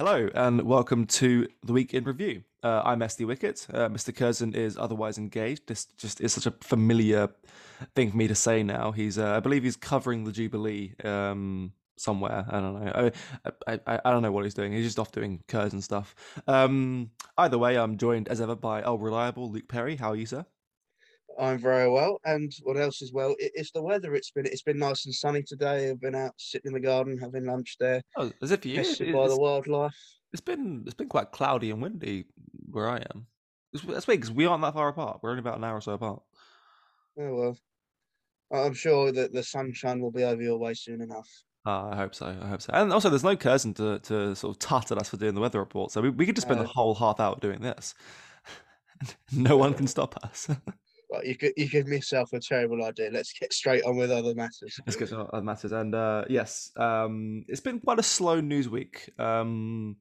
Hello and welcome to the week in review. Uh, I'm SD Wickett. Uh, Mr. Curzon is otherwise engaged. This just is such a familiar thing for me to say now. He's, uh, I believe, he's covering the Jubilee um, somewhere. I don't know. I, I, I, don't know what he's doing. He's just off doing Curzon stuff. Um, either way, I'm joined as ever by El Reliable Luke Perry. How are you, sir? I'm very well. And what else is well? It, it's the weather. It's been it's been nice and sunny today. I've been out sitting in the garden having lunch there. Oh, as if you it, by the wildlife. It's been it's been quite cloudy and windy where I am. It's, that's weird because we aren't that far apart. We're only about an hour or so apart. Oh well, I'm sure that the sunshine will be over your way soon enough. Uh, I hope so. I hope so. And also, there's no Curzon to, to sort of tut at us for doing the weather report, so we, we could just spend uh, the whole half hour doing this. no one can stop us. Well, you could you give myself a terrible idea. Let's get straight on with other matters. Let's get on other matters. And uh, yes, um, it's been quite a slow news week. Um,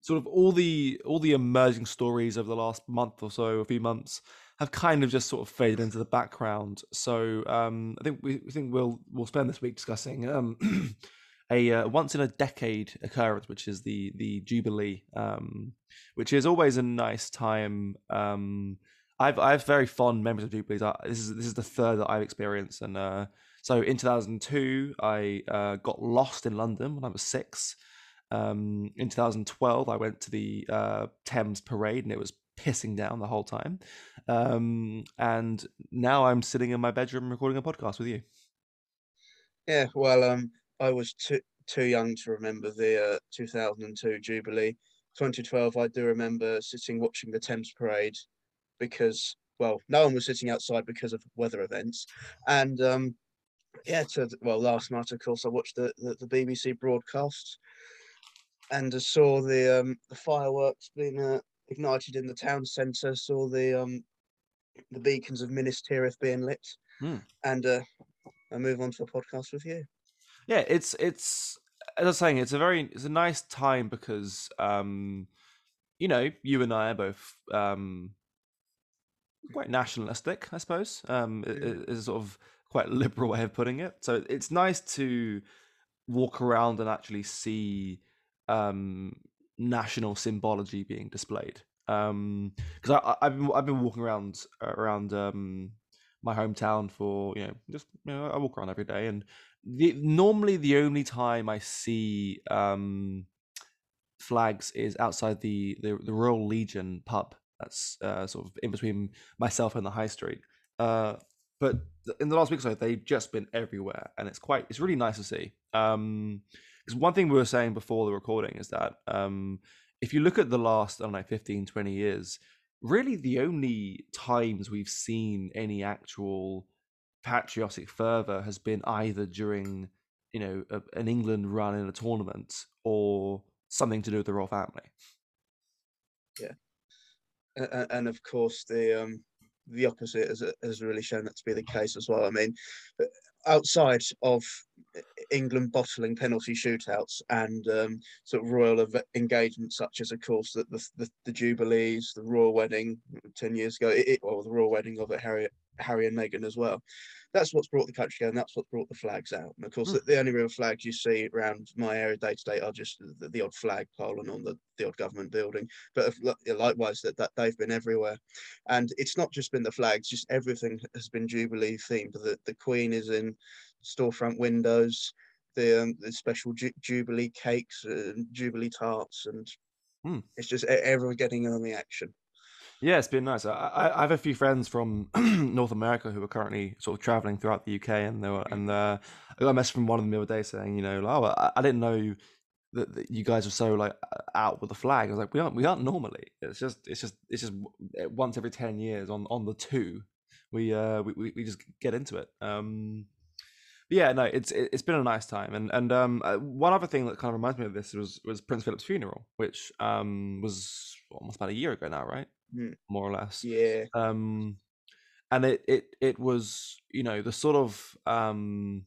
sort of all the all the emerging stories over the last month or so, a few months, have kind of just sort of faded into the background. So um, I think we, we, think we'll we'll spend this week discussing um, a uh, once in a decade occurrence, which is the the Jubilee, um, which is always a nice time. I've I have very fond memories of Jubilees. this is this is the third that I've experienced, and uh, so in 2002 I uh, got lost in London when I was six. Um, in 2012 I went to the uh, Thames Parade, and it was pissing down the whole time. Um, and now I'm sitting in my bedroom recording a podcast with you. Yeah, well, um, I was too too young to remember the uh, 2002 Jubilee. 2012, I do remember sitting watching the Thames Parade because well, no one was sitting outside because of weather events, and um, yeah, to well, last night of course I watched the the, the BBC broadcast, and I saw the um, the fireworks being uh, ignited in the town centre. Saw the um, the beacons of Minas Tirith being lit, hmm. and uh, I move on to a podcast with you. Yeah, it's it's as I was saying, it's a very it's a nice time because um, you know you and I are both um, quite nationalistic, I suppose. Um, is a sort of quite liberal way of putting it. So it's nice to walk around and actually see um, national symbology being displayed. Because um, I, have been I've been walking around around um, my hometown for you know just you know I walk around every day, and the, normally the only time I see um, flags is outside the, the the Royal Legion pub that's uh, sort of in between myself and the high street. Uh, but in the last week or so, they've just been everywhere, and it's quite it's really nice to see. Um, because one thing we were saying before the recording is that um, if you look at the last I don't know 15, 20 years, really the only times we've seen any actual patriotic fervor has been either during you know a, an England run in a tournament or something to do with the royal family. Yeah, and of course the um, the opposite has, has really shown that to be the case as well. I mean, outside of England bottling penalty shootouts and um, sort of royal engagements, such as, of course, the the, the, the Jubilees, the royal wedding ten years ago, it, or the royal wedding of Harry Harry and Meghan as well that's what's brought the country together and that's what brought the flags out. And of course, mm. the, the, only real flags you see around my area day to day are just the, the, odd flag pole and on the, the odd government building. But likewise, that, that they've been everywhere. And it's not just been the flags, just everything has been Jubilee themed. The, the Queen is in storefront windows, the, um, the special ju- Jubilee cakes, uh, Jubilee tarts, and mm. it's just everyone getting in on the action. Yeah, it's been nice. I, I have a few friends from North America who are currently sort of traveling throughout the UK, and they were, and uh, I got a message from one of them the other day saying, you know, oh, I, I didn't know that, that, you guys are so like out with the flag. I was like, we aren't, we aren't normally. It's just, it's just, it's just once every ten years on on the two, we uh we we just get into it. Um, yeah, no, it's it's been a nice time, and and um, uh, one other thing that kind of reminds me of this was was Prince Philip's funeral, which um was almost about a year ago now, right? Mm. more or less. Yeah. Um, and it it it was you know the sort of um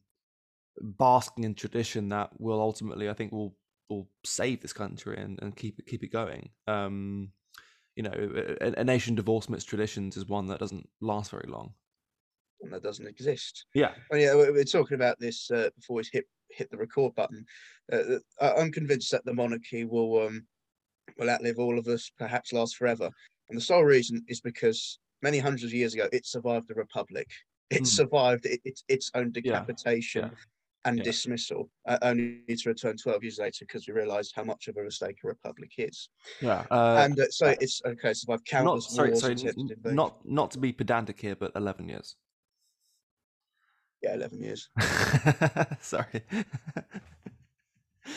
basking in tradition that will ultimately I think will will save this country and, and keep it keep it going. Um, you know, a, a nation divorced from its traditions is one that doesn't last very long. One that doesn't exist. Yeah. Oh, yeah, we're talking about this uh, before we hit hit the record button. Uh, I'm convinced that the monarchy will um, will outlive all of us, perhaps last forever. And the sole reason is because many hundreds of years ago, it survived the republic. It mm. survived it, it, its own decapitation. Yeah. Yeah and yeah. dismissal, uh, only to return 12 years later because we realised how much of a mistake a republic is. Yeah, uh, and uh, so uh, it's okay. So I've countless not, sorry, sorry, n- not not to be pedantic here, but 11 years. Yeah, 11 years. sorry.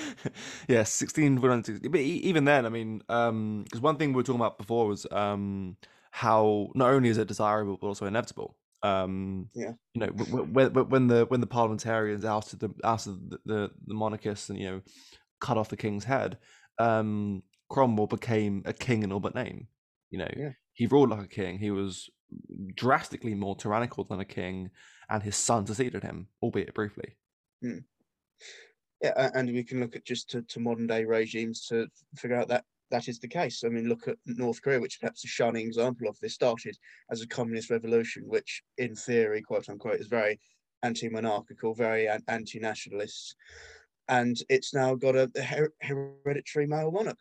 yeah, 16 But even then, I mean, because um, one thing we were talking about before was um, how not only is it desirable but also inevitable. Um, yeah. You know, when, when the when the parliamentarians ousted the ousted the, the, the monarchists and you know cut off the king's head, um, Cromwell became a king in all but name. You know, yeah. he ruled like a king. He was drastically more tyrannical than a king, and his son succeeded him, albeit briefly. Mm. Yeah, and we can look at just to, to modern day regimes to figure out that that is the case. I mean, look at North Korea, which perhaps a shining example of this started as a communist revolution, which in theory, quote unquote, is very anti-monarchical, very anti-nationalist, and it's now got a, her- hereditary male monarch,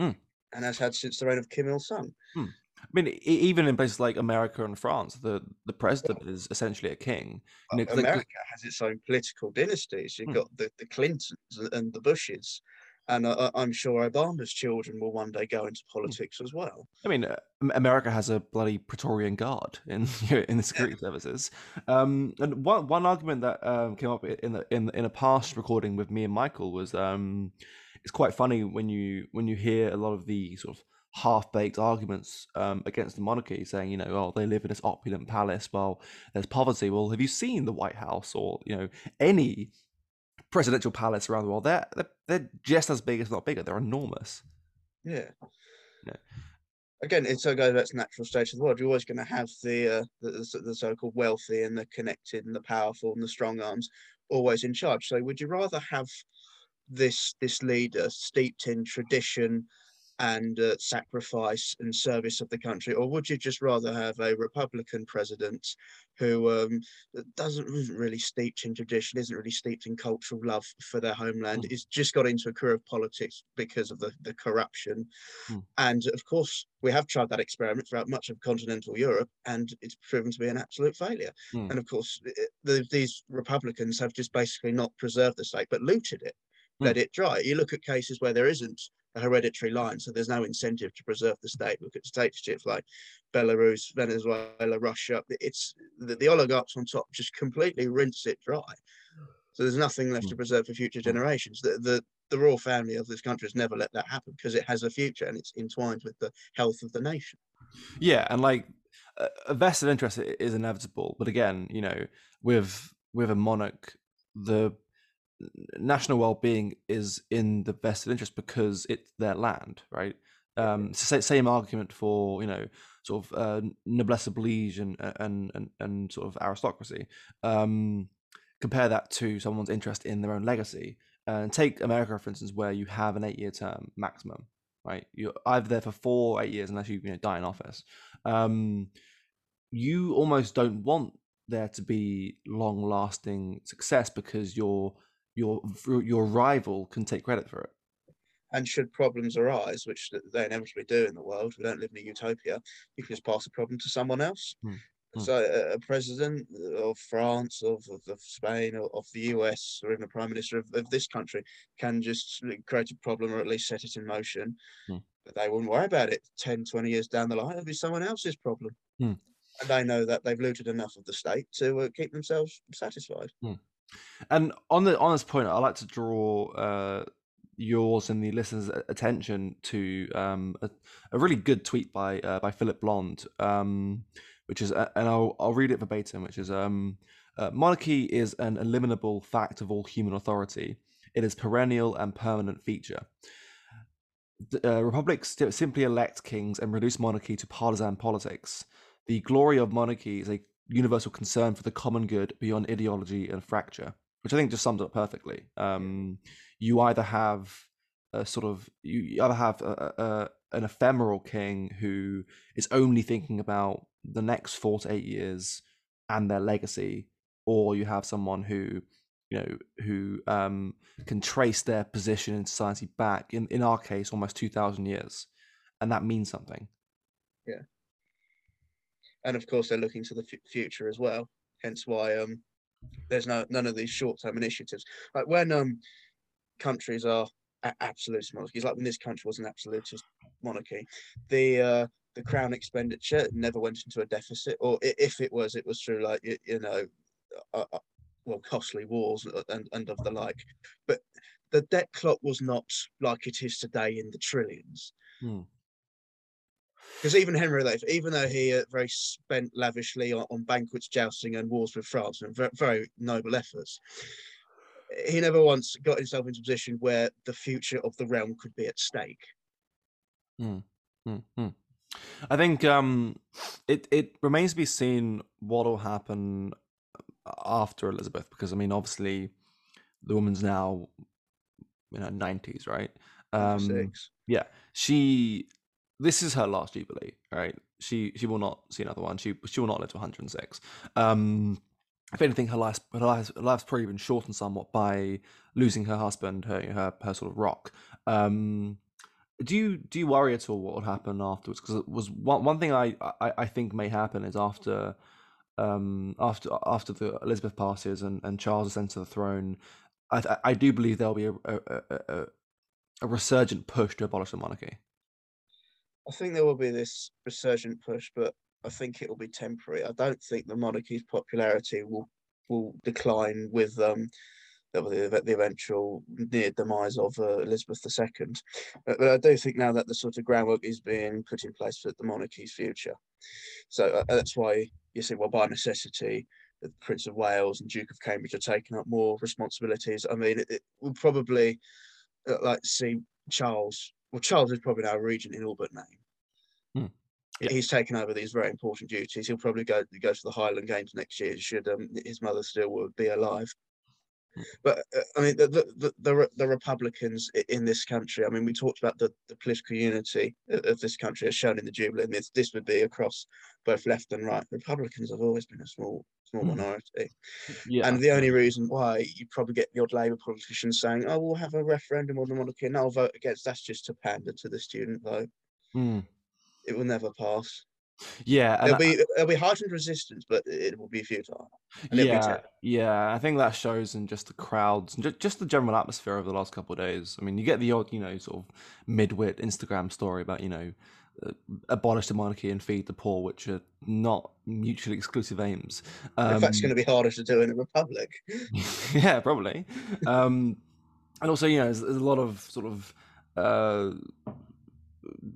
mm. and has had since the reign of Kim Il Sung. Mm. I mean, even in places like America and France, the, the president is essentially a king. You know, America has its own political dynasties. You've mm. got the, the Clintons and the Bushes, and uh, I'm sure Obama's children will one day go into hmm. politics as well. I mean, uh, America has a bloody Praetorian Guard in in the security yeah. services. Um, and one one argument that um, came up in the, in in a past recording with me and Michael was um, it's quite funny when you when you hear a lot of the sort of half-baked arguments um, against the monarchy, saying, you know, oh, they live in this opulent palace while there's poverty. Well, have you seen the White House or you know any presidential palace around the world, they're, they're, they're just as big, if not bigger. They're enormous. Yeah. yeah. Again, it's so goes back to natural state of the world. You're always going to have the, uh, the the so-called wealthy and the connected and the powerful and the strong arms always in charge. So, would you rather have this this leader steeped in tradition and uh, sacrifice and service of the country, or would you just rather have a Republican president who um, doesn't isn't really steeped in tradition, isn't really steeped in cultural love for their homeland, mm. is just got into a career of politics because of the, the corruption, mm. and of course we have tried that experiment throughout much of continental Europe, and it's proven to be an absolute failure. Mm. And of course, the, these Republicans have just basically not preserved the state but looted it, let it dry. You look at cases where there isn't a hereditary line, so there's no incentive to preserve the state. Look at dictatorships like Belarus, Venezuela, Russia. It's the, the oligarchs on top just completely rinse it dry. So there's nothing left to hmm. preserve for future generations. The, the the royal family of this country has never let that happen because it has a future and it's entwined with the health of the nation. Yeah, and like a vested interest is inevitable, but again, you know, with with a monarch, the national well-being is in the vested interest because it's their land, right? Um, same argument for you know sort of uh, noblesse oblige and, and and and sort of aristocracy. Um, compare that to someone's interest in their own legacy, and take America for instance, where you have an eight-year term maximum, right? You're either there for four or eight years unless you you know die in office. Um, you almost don't want there to be long-lasting success because you're your your rival can take credit for it. And should problems arise, which they inevitably do in the world, we don't live in a utopia. You can just pass the problem to someone else. Hmm. hmm. So a, president of France, of, of, of Spain, or of the US, or even a prime minister of, of, this country can just create a problem or at least set it in motion. Hmm. But they wouldn't worry about it 10, 20 years down the line. It'll be someone else's problem. Hmm. And they know that they've looted enough of the state to uh, keep themselves satisfied. And on the on this point, I like to draw uh, yours and the listeners' attention to um, a, a, really good tweet by uh, by Philip Blond, um, which is, uh, and I'll I'll read it verbatim, which is, um, uh, monarchy is an eliminable fact of all human authority. It is perennial and permanent feature. Uh, republics simply elect kings and reduce monarchy to partisan politics. The glory of monarchy is a universal concern for the common good beyond ideology and fracture, which I think just sums up perfectly. Um, you either have a sort of you either have a, a, an ephemeral king who is only thinking about the next four to eight years and their legacy, or you have someone who you know who um, can trace their position in society back in in our case almost two thousand years, and that means something. Yeah, and of course they're looking to the f- future as well. Hence why um, there's no none of these short term initiatives. Like when um countries are absolute monarchies, like when this country was an absolutist monarchy, the uh, the crown expenditure never went into a deficit, or if it was, it was through like you, you know uh, uh, well, costly wars and, and of the like. But the debt clock was not like it is today in the trillions. Because even Henry VIII, even though he uh, very spent lavishly on, on, banquets, jousting, and wars with France, and very, very noble efforts, he never once got himself into a position where the future of the realm could be at stake. Hmm. Hmm. I think um, it it remains to be seen what will happen after Elizabeth because I mean obviously the woman's now in her nineties, right? Um, Six. Yeah, she. This is her last jubilee, right? She she will not see another one. She she will not live to 106. Um, if anything, her life her life her life's probably been shortened somewhat by losing her husband, her her, her sort of rock. Um, do you do you worry at all what would happen afterwards? Because it was one one thing I, I I think may happen is after um, after after the Elizabeth passes and, and Charles ascends to the throne, I, I do believe there'll be a, a, a, a resurgent push to abolish the monarchy. I think there will be this resurgent push, but I think it will be temporary. I don't think the monarchy's popularity will will decline with um, the, the eventual near demise of uh, Elizabeth II. But, but, I do think now that the sort of groundwork is being put in place for the monarchy's future. So uh, that's why you see, well, by necessity, the Prince of Wales and Duke of Cambridge are taking up more responsibilities. I mean, it, it will probably uh, like see Charles. Well, Charles is probably now regent in all but name. Hmm. Yeah. He's taken over these very important duties. He'll probably go go to the Highland Games next year. Should um, his mother still would be alive. But uh, I mean, the, the, the, the, Republicans in this country, I mean, we talked about the, the political unity of this country as shown in the Jubilee, this, this would be across both left and right. Republicans have always been a small small hmm. minority. Yeah. And the only reason why you probably get the odd Labour politicians saying, oh, we'll have a referendum on the monarchy and I'll vote against, that's just to pander to the student vote. Mm. It will never pass. Yeah, there'll be there'll be heightened resistance, but it will be futile. yeah, yeah, I think that shows in just the crowds and just, just the general atmosphere over the last couple of days. I mean, you get the odd, you know, sort of mid-wit Instagram story about you know abolish the monarchy and feed the poor, which are not mutually exclusive aims. Um, that's going to be harder to do in a republic. yeah, probably. Um, and also, you know, there's, there's, a lot of sort of uh,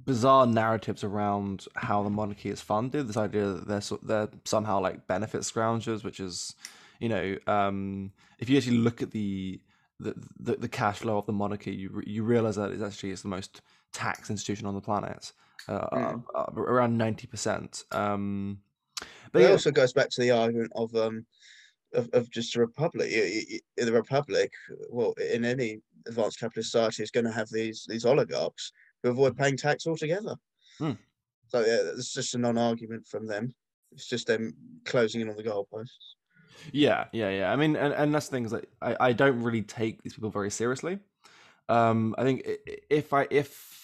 bizarre narratives around how the monarchy is funded. This idea that they're they're somehow like benefit scroungers, which is, you know, um, if you actually look at the the, the, the cash flow of the monarchy, you you realize that it's actually it's the most taxed institution on the planet, uh, mm. uh, around ninety percent. Um, but it yeah. also goes back to the argument of um of, of just a republic. In the republic, well, in any advanced capitalist society, is going to have these these oligarchs who avoid paying tax altogether. Hmm. So yeah, it's just a non-argument from them. It's just them closing in on the goalposts. Yeah, yeah, yeah. I mean, and, and that's things that I, I don't really take these people very seriously. Um, I think if I if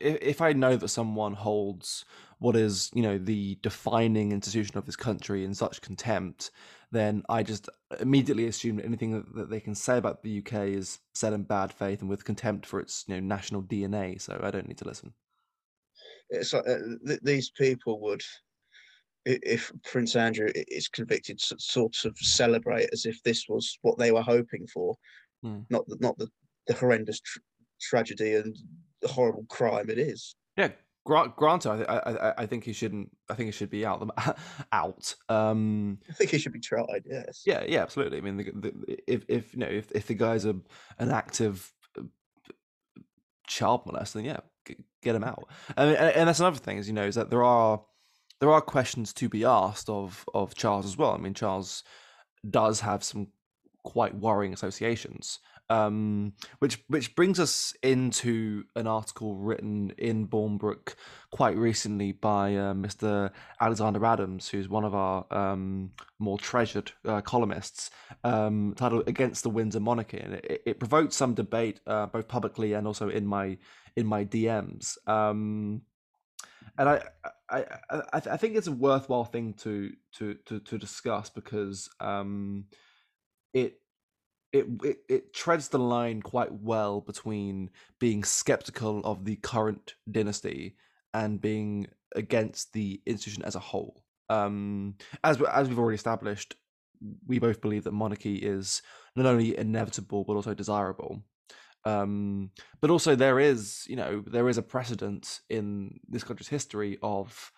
if I know that someone holds what is you know the defining institution of this country in such contempt, then I just immediately assume that anything that, they can say about the UK is said in bad faith and with contempt for its you know national DNA. So I don't need to listen. It's like uh, th- these people would, if Prince Andrew is convicted, sort of celebrate as if this was what they were hoping for, hmm. not the, not the, the horrendous tr- tragedy and horrible crime it is. Yeah, Grant, Granted, I, I, I think he shouldn't. I think he should be out. out. Um, I think he should be tried. Yes. Yeah. Yeah. Absolutely. I mean, the, the, if if you know if if the guy's a an active uh, child molester, then yeah, get him out. And and that's another thing is you know is that there are there are questions to be asked of of Charles as well. I mean, Charles does have some quite worrying associations. Um, which which brings us into an article written in Bournbrook quite recently by uh, Mr. Alexander Adams, who's one of our um, more treasured uh, columnists, um, titled "Against the Windsor Monarchy," and it, it provoked some debate uh, both publicly and also in my in my DMs. Um, and I, I, I, I think it's a worthwhile thing to to to, to discuss because um, it it, it it treads the line quite well between being skeptical of the current dynasty and being against the institution as a whole. Um, as as we've already established, we both believe that monarchy is not only inevitable but also desirable. Um, but also there is, you know, there is a precedent in this country's history of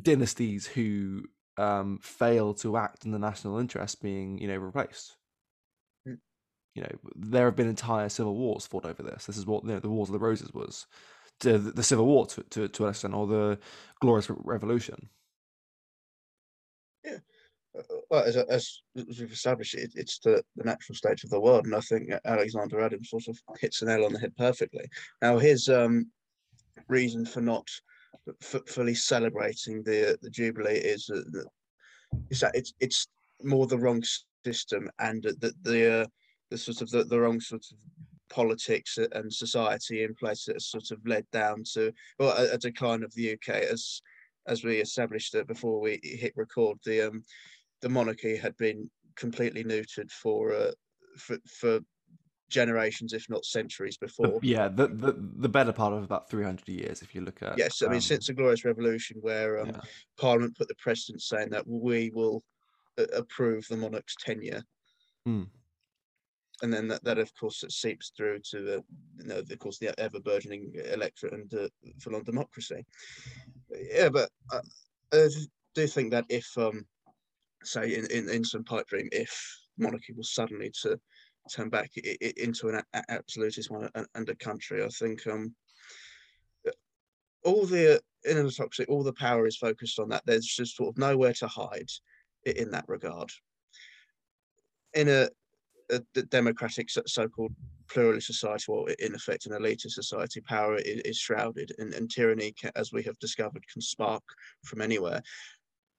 dynasties who um, fail to act in the national interest being, you know, replaced you know, there have been entire civil wars fought over this. This is what you know, the Wars of the Roses was, the, the Civil War to, to, to an extent, or the Glorious Revolution. Yeah, uh, uh, well, as, as, we've established, it, it's the, the natural state of the world, and I think Alexander Adams sort of hits the nail on the head perfectly. Now, his um, reason for not f- fully celebrating the the Jubilee is that, that it's it's more the wrong system, and that the uh, the sort of the, the wrong sort of politics and society in place that has sort of led down to well a, a decline of the UK as as we established it before we hit record the um the monarchy had been completely neutered for uh, for, for generations if not centuries before. yeah the, the the better part of about 300 years if you look at yes i mean um, since the glorious revolution where um, yeah. parliament put the precedent saying that we will uh, approve the monarch's tenure. Mm and then that, that of course seeps through to the you know of course the ever burgeoning electorate and uh, full on democracy. Yeah, but I, I, do think that if um, say in, in in some pipe dream, if monarchy was suddenly to turn back into an absolutist one and a country, I think um, all the in an autocracy, all the power is focused on that. There's just sort of nowhere to hide in that regard. In a a democratic so-called pluralist society, or in effect an elitist society, power is, is shrouded, and, and tyranny, as we have discovered, can spark from anywhere.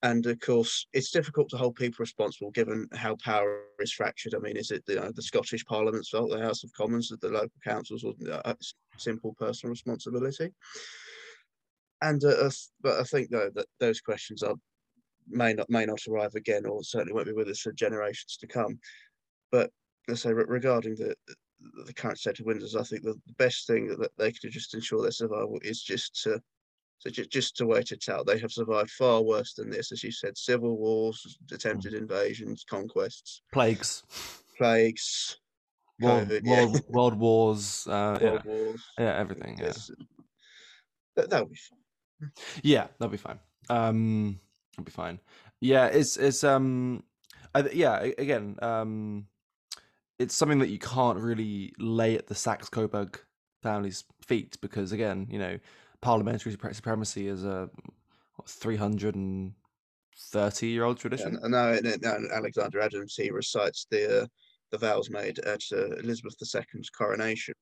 And of course, it's difficult to hold people responsible given how power is fractured. I mean, is it you know, the Scottish Parliament's fault, the House of Commons, the local councils, or uh, simple personal responsibility? And uh, but I think though that those questions are may not may not arrive again, or certainly won't be with us for generations to come. But let's say regarding the the current state of Windsor, I think the best thing that they could just ensure their survival is just to so just, just to wait it out. They have survived far worse than this, as you said, civil wars, attempted invasions, conquests, plagues, plagues, world, COVID, world, yeah. world wars, uh, world yeah. wars, yeah, everything. Yeah, that, that'll be fine. Yeah, that'll be fine. Um, that'll be fine. Yeah, it's it's um, I, yeah. Again, um, it's something that you can't really lay at the Saxe Coburg family's feet because, again, you know, parliamentary supremacy is a 330 year old tradition. And, now, Alexander Adams he recites the uh, the vows made at uh, Elizabeth II's coronation.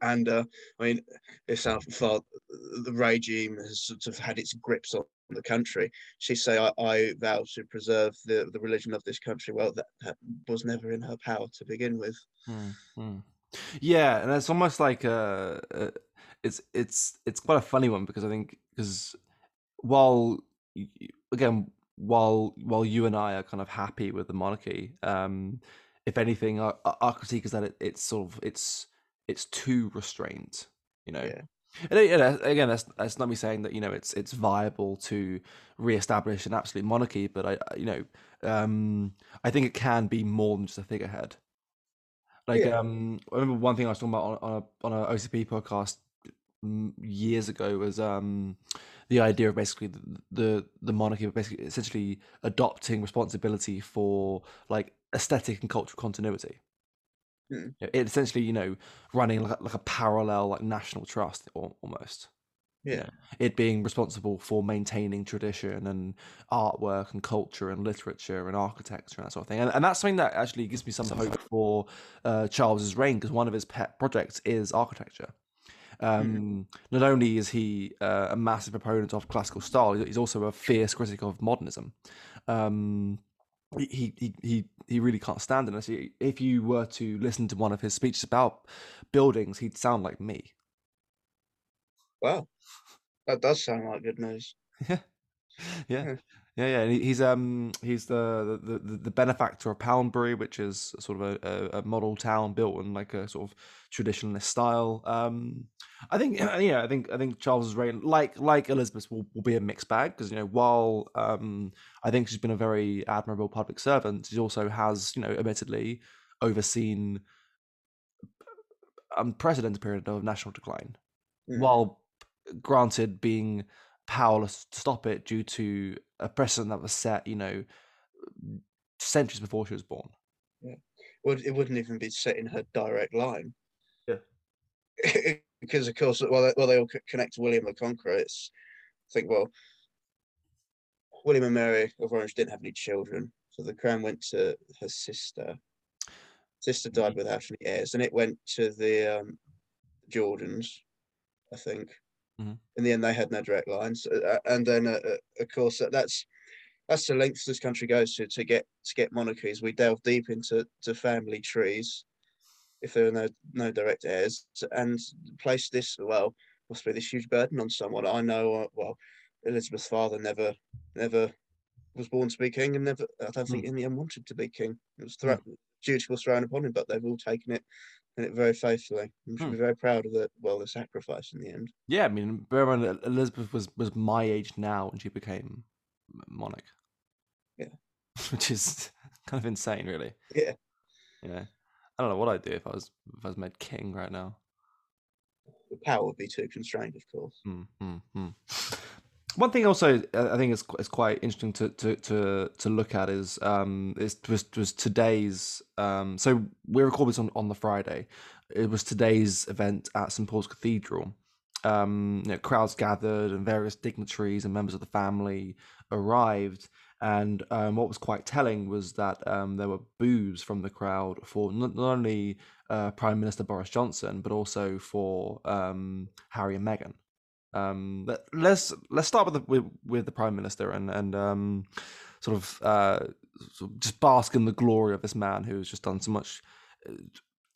And uh, I mean, it's how far the regime has sort of had its grips on the country. She say, I, I vow to preserve the, the religion of this country. Well, that, that was never in her power to begin with. Mm-hmm. Yeah, and it's almost like uh, uh, it's it's it's quite a funny one because I think because while again while while you and I are kind of happy with the monarchy, um, if anything, our, our critique is that it, it's sort of it's it's too restrained. You know, yeah. And again, that's that's not me saying that you know it's it's viable to reestablish an absolute monarchy, but I you know um, I think it can be more than just a figurehead. Like yeah. um, I remember one thing I was talking about on, on a on a OCP podcast mm, years ago was um, the idea of basically the, the the monarchy basically essentially adopting responsibility for like aesthetic and cultural continuity. Mm. It essentially, you know, running like a, like a parallel like national trust or, almost. Yeah. it being responsible for maintaining tradition and artwork and culture and literature and architecture and that sort of thing. And, and that's something that actually gives me some hope for uh, Charles's reign because one of his pet projects is architecture. Um, Not only is he uh, a massive proponent of classical style, he's also a fierce critic of modernism. Um, he, he he he really can't stand it. So if you were to listen to one of his speeches about buildings, he'd sound like me. Wow. That does sound like good news. Yeah, yeah, Yeah. yeah, and He's um he's the the, the, the benefactor of Poundbury, which is sort of a, a, a model town built in like a sort of traditionalist style. Um, I think yeah, I think I think Charles's reign, like like Elizabeth, will, will be a mixed bag because you know while um I think she's been a very admirable public servant, she also has you know admittedly overseen unprecedented period of national decline Mm. while granted being powerless to stop it due to a precedent that was set, you know, centuries before she was born. Would it wouldn't even be set in her direct line. Yeah. because of course, well, they, well, they all connect to William the Conqueror. It's I think well, William and Mary of Orange didn't have any children, so the crown went to her sister. Sister died Mhm. without any heirs, and it went to the um, Jordans, I think. Mhm. In the end, they had no direct lines, uh, uh, and then uh, uh, of course that, that's that's the lengths this country goes to to get to get monarchies. We delve deep into to family trees, if there are no no direct heirs, and place this well must be this huge burden on someone. I know, uh, well, Elizabeth's father never never was born to be king, and never I don't think in the end wanted to be king. It was thro- duty was thrown upon him, but they've all taken it and it very faithfully. We should Hmm. be very proud of the well the sacrifice in the end. Yeah, I mean, bear in mind, Elizabeth was was my age now when she became monarch. Yeah. which is kind of insane, really. Yeah. Know, I don't know what I'd do if I was if I was made king right now. The power would be too constrained, of course. Mm, mm, mm. One thing also uh, I think is is quite interesting to to to, to look at is um is was was today's um so we record this on on the Friday. It was today's event at St Paul's Cathedral. Um, you know, crowds gathered and various dignitaries and members of the family arrived. And um, what was quite telling was that um, there were boos from the crowd for not, only uh, Prime Minister Boris Johnson but also for um, Harry and Meghan um let, let's let's start with the with, with the prime minister and and um sort of uh sort of just bask in the glory of this man who has just done so much uh,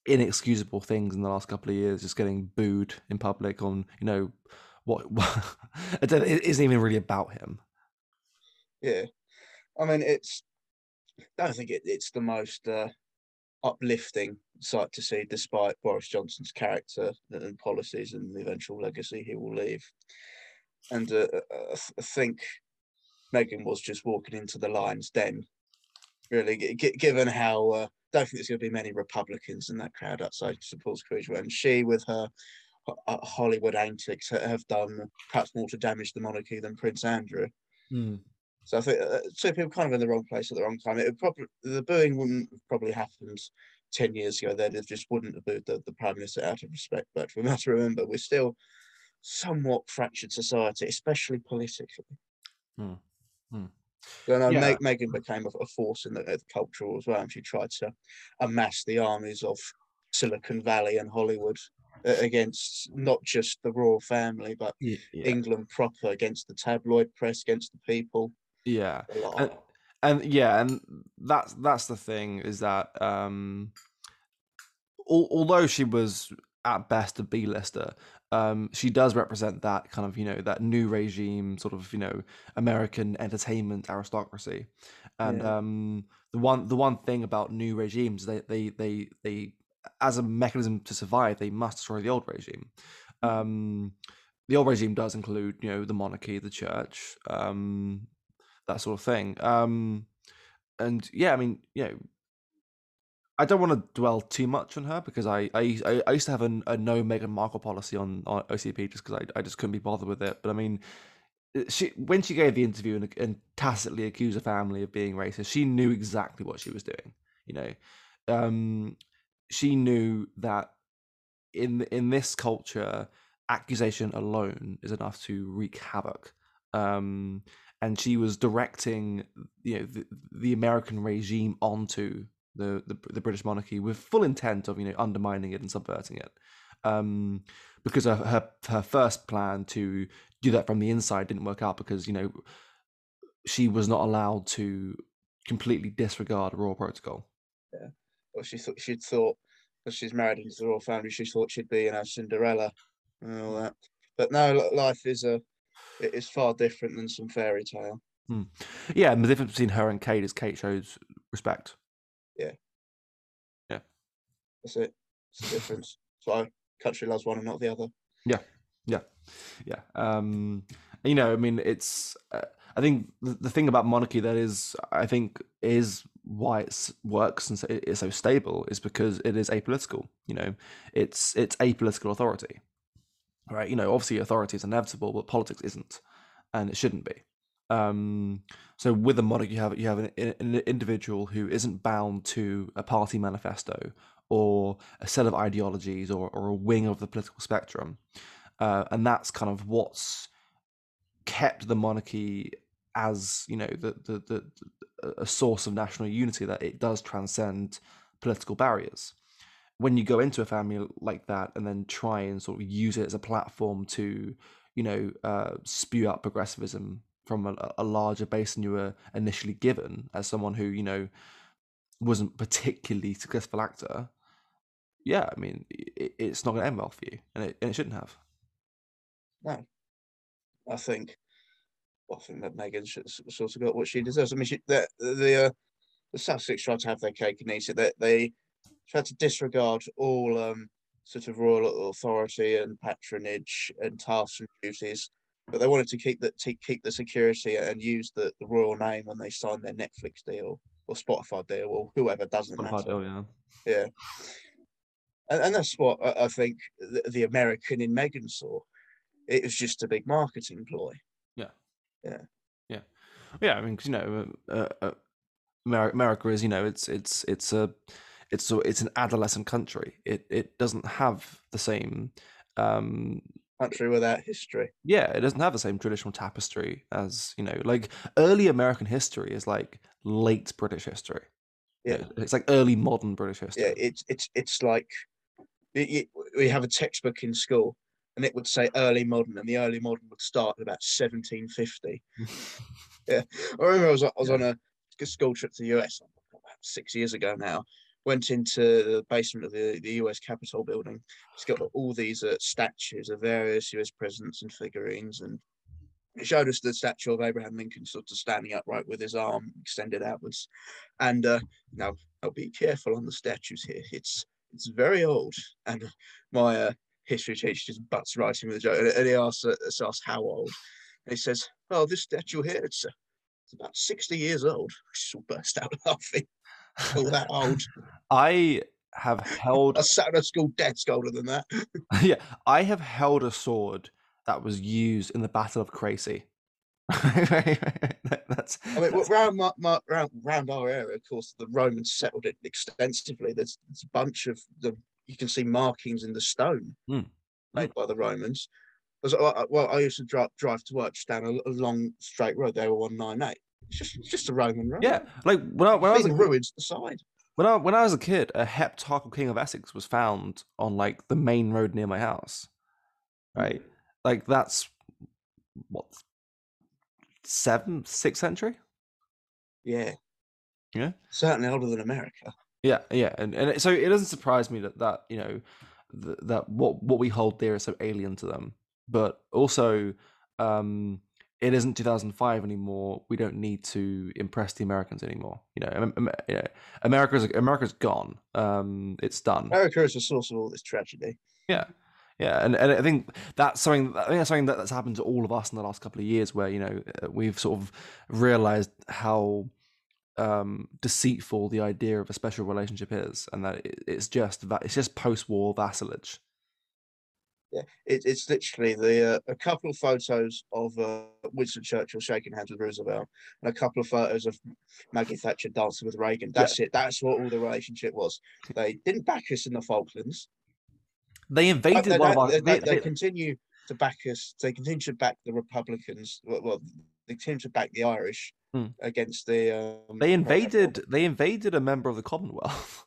inexcusable things in the last couple of years just getting booed in public on you know what, what it isn't even really about him Yeah, I mean it's. I don't think it, it's the most uh, uplifting sight to see, despite Boris Johnson's character and policies and the eventual legacy he will leave. And uh, uh, I th- I think Meghan was just walking into the lion's den. Really, gi- given how uh, don't think there's going to be many Republicans in that crowd outside St Paul's and she with her uh, Hollywood antics have done perhaps more to damage the monarchy than Prince Andrew. So I think uh, two people kind of in the wrong place at the wrong time. It would probably the booing wouldn't have probably happened ten years ago. Then it just wouldn't have booed the, the prime minister out of respect. But we must remember we're still somewhat fractured society, especially politically. Hmm. Hmm. So no, Yeah. Meg- Meghan became a, a force in the, the cultural as well, and she tried to amass the armies of Silicon Valley and Hollywood uh, against not just the royal family, but yeah England proper, against the tabloid press, against the people. Yeah and, and yeah and that's that's the thing is that um al- although she was at best a b-lister um she does represent that kind of you know that new regime sort of you know american entertainment aristocracy. And Yeah. um the one the one thing about new regimes they they they they as a mechanism to survive they must destroy the old regime. Um the old regime does include you know the monarchy the church um that sort of thing. Um, and yeah, I mean, you know, I don't want to dwell too much on her because I I, I used to have a, a no Meghan Markle policy on, on OCP just because I, I just couldn't be bothered with it. But I mean, uh, she when she gave the interview and, and tacitly accused her family of being racist, she knew exactly what she was doing. You know, um, she knew that in in this culture, accusation alone is enough to wreak havoc. Um, and she was directing, you know, the, the American regime onto the, the, the British monarchy with full intent of you know undermining it and subverting it. Um, because her, her her first plan to do that from the inside didn't work out because you know she was not allowed to completely disregard royal protocol. Yeah, well, she thought she'd thought because she's married into the royal family, she thought she'd be you know Cinderella and all that. But no, life is a it is far different than some fairy tale. Hmm. Yeah, and the difference between her and Kate is Kate shows respect. Yeah. Yeah. That's it. It's the difference. So country loves one and not the other. Yeah. Yeah. Yeah. Um, you know, I mean, it's. Uh, I think the, the thing about monarchy that is, I think, is why it works and it's so stable is because it is apolitical. You know, it's it's apolitical authority, right? You know, obviously authority is inevitable, but politics isn't, and it shouldn't be. Um, so with a monarch, you have you have an, an individual who isn't bound to a party manifesto or a set of ideologies or, or a wing of the political spectrum, uh, and that's kind of what's kept the monarchy as you know the, the the a source of national unity that it does transcend political barriers. When you go into a family like that and then try and sort of use it as a platform to, you know, uh, spew out progressivism from a, a larger base than you were initially given as someone who you know wasn't particularly successful actor yeah i mean it, it's not going to end well for you and it, and it shouldn't have. No. I think i think that meghan should sort of got what she deserves. I mean she, the the, uh, the sussex tried to have their cake and eat it they, they tried to disregard all um, sort of royal authority and patronage and tasks and duties but they wanted to keep the to keep the security and use the, the royal name when they signed their Netflix deal or Spotify deal or whoever doesn't Spotify matter. Deal, yeah, yeah, and, and that's what I, I think the, the, American in Meghan saw. It was just a big marketing ploy. Yeah, yeah, yeah, yeah. I mean, cause, you know, uh, uh, America is you know it's it's it's a it's a, it's an adolescent country. It it doesn't have the same um country without history. Yeah, it doesn't have the same traditional tapestry as you know, like early American history is like late British history. Yeah, it's like early modern British history. Yeah, it's it's it's like it, we have a textbook in school, and it would say early modern, and the early modern would start at about 1750. yeah, I remember I was I was yeah. on a school trip to the US about six years ago now, went into the basement of the, the US Capitol building. It's got all these uh, statues of various US presidents and figurines, and it showed us the statue of Abraham Lincoln sort of standing upright with his arm extended outwards. And uh, now, I'll be careful on the statues here. It's it's very old, and my uh, history teacher just butts right in with a joke, and he asks us, asks how old. And he says, "Oh, this statue here, it's, uh, it's about sixty years old." All burst out laughing all that old. I have held a sat at a school desk older than that. yeah, I have held a sword that was used in the Battle of Crecy. That's. I mean, that's... Around, my, my, around around our area, of course, the Romans settled it extensively. There's, there's a bunch of the you can see markings in the stone mm. made mm. by the Romans. Well, I used to drive, drive to work down a, a long straight road. They were one nine eight. It's just it's just a Roman road. Yeah, like when I when I was a, ruins the side. When I when I was a kid, a heptarchal king of Essex was found on like the main road near my house. Right, mm. like that's what seventh, sixth century. Yeah, yeah, certainly older than America. Yeah, yeah, and and it, so it doesn't surprise me that that you know th- that what what we hold dear is so alien to them, but also um it isn't 2005 anymore. We don't need to impress the Americans anymore. You know, America's America's gone. Um, it's done. America is the source of all this tragedy. Yeah, yeah, and, and I think that's something. I think that's something that's happened to all of us in the last couple of years, where you know uh, we've sort of realized how um, deceitful the idea of a special relationship is, and that it's just that it's just post-war vassalage yeah, it, it's literally the uh, a couple of photos of uh, Winston Churchill shaking hands with Roosevelt, and a couple of photos of Maggie Thatcher dancing with Reagan. That's yeah. it. That's what all the relationship was. They didn't back us in the Falklands. They invaded they, one of our. they- they- they- they they- continue to back us. They continue to back the Republicans. Well, well they continue to back the Irish Hmm. against the. Um, They invaded. They invaded a member of the Commonwealth.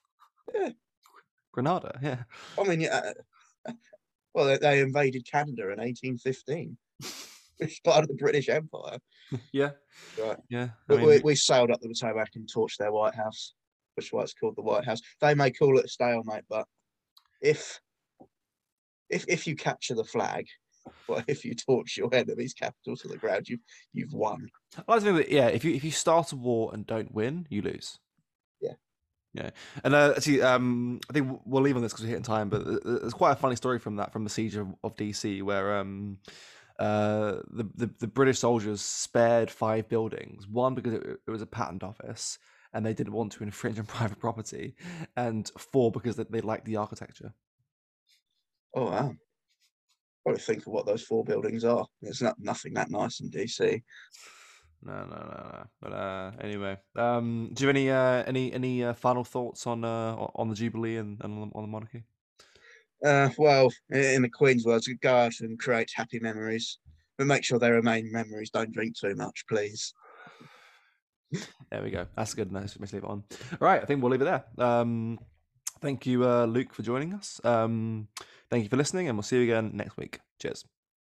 Yeah. Grenada. Yeah. I mean, yeah. Well, they, they invaded Canada in 1815. It's part of the British Empire. Yeah. Right. Yeah. I We, mean, we, we sailed up the Potomac and torched their White House, which is why it's called the White House. They may call it a stalemate, but if if if you capture the flag, well, if you torch your enemy's capital to the ground, you've you've won. I like to think that yeah, if you if you start a war and don't win, you lose. Yeah. And uh, actually, um, I think we'll leave on this because we're hitting time. But uh, uh, it's quite a funny story from that from the siege of, of DC, where um, uh, the, the the British soldiers spared five buildings. One because it, it was a patent office and they didn't want to infringe on private property, and four because they, they liked the architecture. Oh wow! To think of what those four buildings are. There's not nothing that nice in DC. No, no, no, no. But uh, anyway, um, do you have any uh, any any uh, final thoughts on uh, on the Jubilee and, and on, the, on the monarchy? Uh, well, in the Queen's words, go out and create happy memories, but make sure they remain memories. Don't drink too much, please. There we go. That's good. Nice. Let's leave it on. All right. I think we'll leave it there. Um, thank you, uh, Luke, for joining us. Um, thank you for listening, and we'll see you again next week. Cheers.